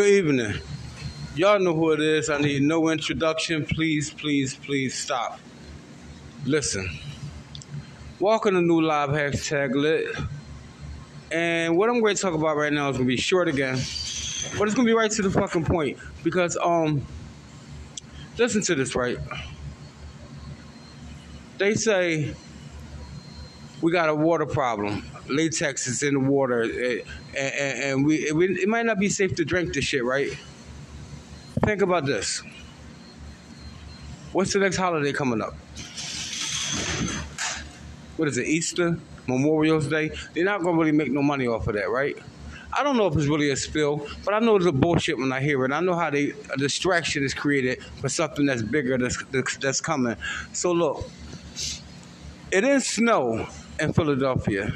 Good evening. Y'all know who it is. I need no introduction. Please, please, please stop. Listen. Welcome to New Live Hashtag Lit. And what I'm going to talk about right now is going to be short again. But it's going to be right to the fucking point. Because, um, listen to this, right? They say we got a water problem. Latex is in the water, eh, and, and, we, it, it might not be safe to drink this shit, right? Think about this. What's the next holiday coming up? What is it? Easter, Memorial's Day. They're not gonna really make no money off of that, right? I don't know if it's really a spill, but I know it's a bullshit when I hear it. I know how they a distraction is created for something that's bigger that's that's coming. So look, it is snow in Philadelphia.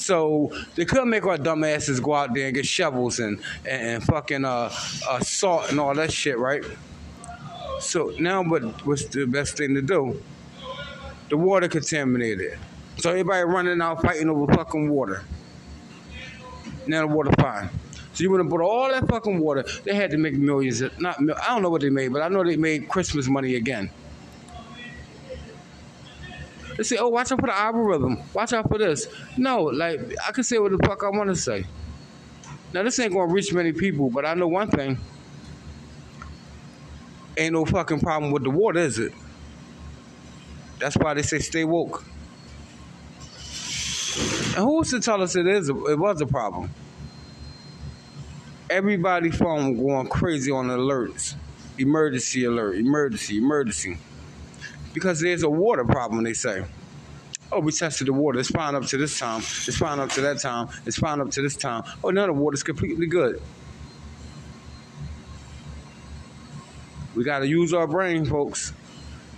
So they couldn't make our dumbasses go out there and get shovels and, and, and fucking uh, uh, salt and all that shit, right? So now what what's the best thing to do? The water contaminated. So everybody running out fighting over fucking water. Now the water fine. So you would have put all that fucking water. They had to make millions. Of, not I don't know what they made, but I know they made Christmas money again. They say, oh, watch out for the algorithm. Watch out for this. No, like, I can say what the fuck I want to say. Now, this ain't going to reach many people, but I know one thing. Ain't no fucking problem with the water, is it? That's why they say stay woke. And who's to tell us it is? It was a problem. Everybody phone going crazy on alerts. Emergency alert, emergency, emergency because there's a water problem, they say. Oh, we tested the water. It's fine up to this time. It's fine up to that time. It's fine up to this time. Oh, now the water's completely good. We got to use our brain, folks.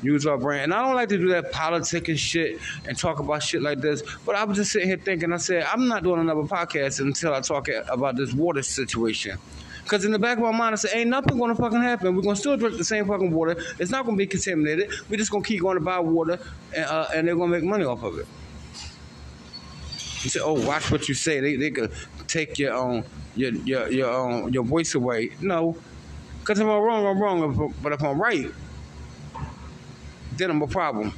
Use our brain. And I don't like to do that politic and shit and talk about shit like this. But I was just sitting here thinking, I said, I'm not doing another podcast until I talk about this water situation. Because in the back of my mind, I said, ain't nothing to fucking happen. We're to still drink the same fucking water. It's not to be contaminated. We're just to keep going to buy water, and, uh, and they're to make money off of it. You say, oh, watch what you say. They, they could take your own your your your um, your voice away. No, because if I'm wrong, I'm wrong. But if I'm right, then I'm a problem.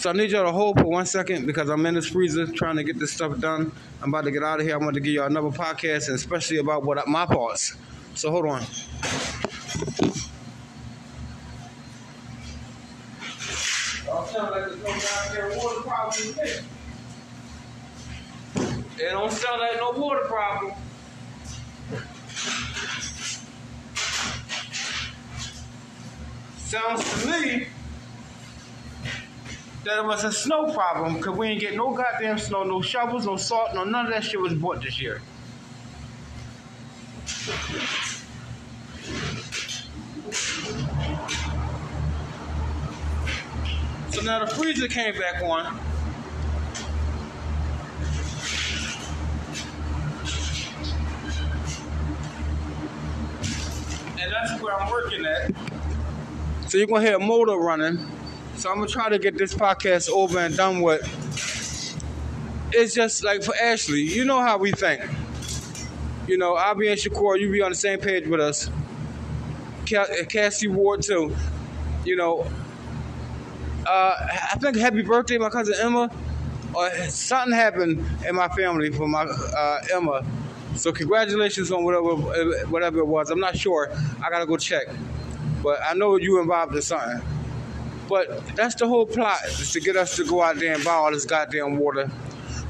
So I need y'all to hold for one second because I'm in this freezer trying to get this stuff done. I'm about to get out of here. I'm want to give y'all another podcast and especially about what my thoughts. So hold on. It don't sound like no water problem. Sounds to me that it was a snow problem because we ain't get no goddamn snow, no shovels, no salt, no none of that shit was bought this year. So now the freezer came back on. And that's where I'm working at. So you're gonna hear a motor running. So I'm gonna try to get this podcast over and done with. It's just like for Ashley, you know how we think. You know, I'll be in Shakur, you be on the same page with us. Cassie Ward too. You know, uh, I think happy birthday, my cousin Emma. Or something happened in my family for my uh, Emma. So congratulations on whatever whatever it was. I'm not sure. I gotta go check. But I know you involved in something. But that's the whole plot, is to get us to go out there and buy all this goddamn water.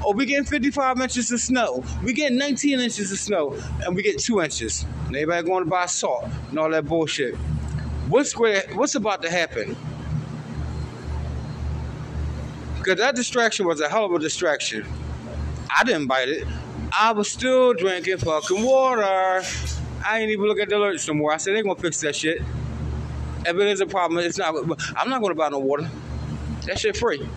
Oh, we getting 55 inches of snow. We get 19 inches of snow, and we get two inches. And everybody going to buy salt and all that bullshit. What's what's about to happen? Because that distraction was a hell of a distraction. I didn't bite it. I was still drinking fucking water. I ain't even look at the alerts no more. I said they gonna fix that shit. If it is a problem, it's not. I'm not gonna buy no water. That shit free.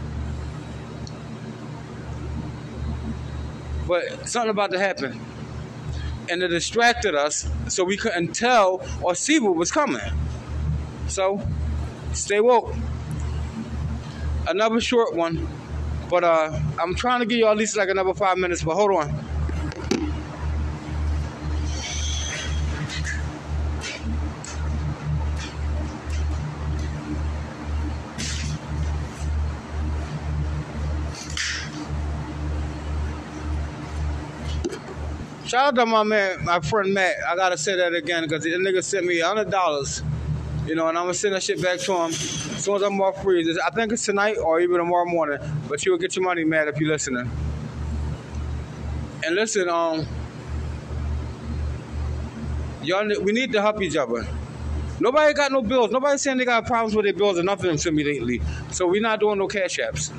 But something about to happen. And it distracted us so we couldn't tell or see what was coming. So stay woke. Another short one. But uh I'm trying to give you at least like another five minutes, but hold on. Shout out to my man, my friend Matt. I gotta say that again because the nigga sent me hundred dollars. You know, and I'm gonna send that shit back to him as soon as I'm off free. I think it's tonight or even tomorrow morning. But you'll get your money, Matt, if you're listening. And listen, um, y'all, we need to help each other. Nobody got no bills. Nobody saying they got problems with their bills or nothing to me lately. So we're not doing no cash apps.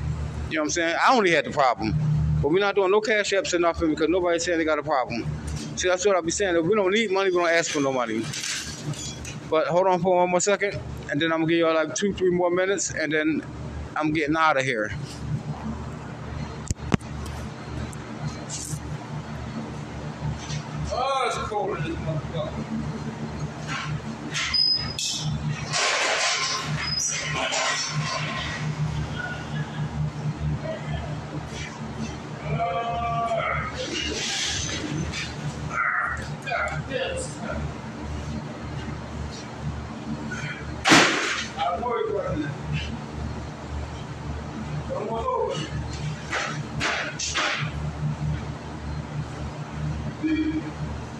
You know what I'm saying? I only had the problem. But we're not doing no cash apps or nothing because nobody's saying they got a problem. See, that's what I be saying. If we don't need money, we don't ask for no money. But hold on for one more second, and then I'm gonna give y'all like two, three more minutes, and then I'm getting out of here. Oh, it's cold in this motherfucker.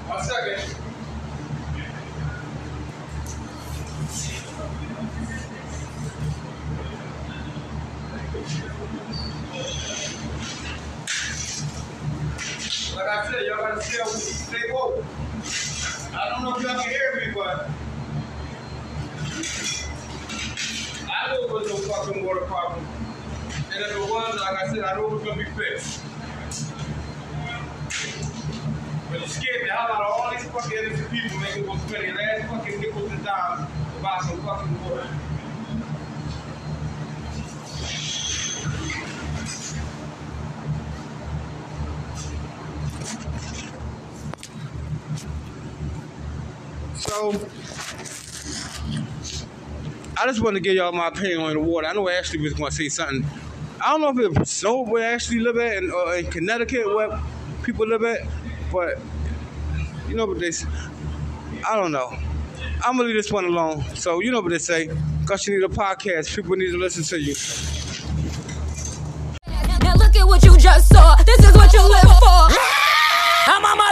One second. Like I said, y'all gotta stay, stay. I don't know if y'all can hear me, but I it was no fucking water problem. And if it was, like I said, I know it was gonna be fixed. But you scared the hell out of all these fucking innocent people making go spend their last fucking nickels and dimes to buy some fucking water. So, I just want to give y'all my opinion on the water. I know Ashley was going to say something. I don't know if it snowed where Ashley live at in, uh, in Connecticut, where people live at, but you know what they say. I don't know. I'm gonna leave this one alone. So you know what they say. Cause you need a podcast. People need to listen to you. Now look at what you just saw. This is what you live for. I'm a mother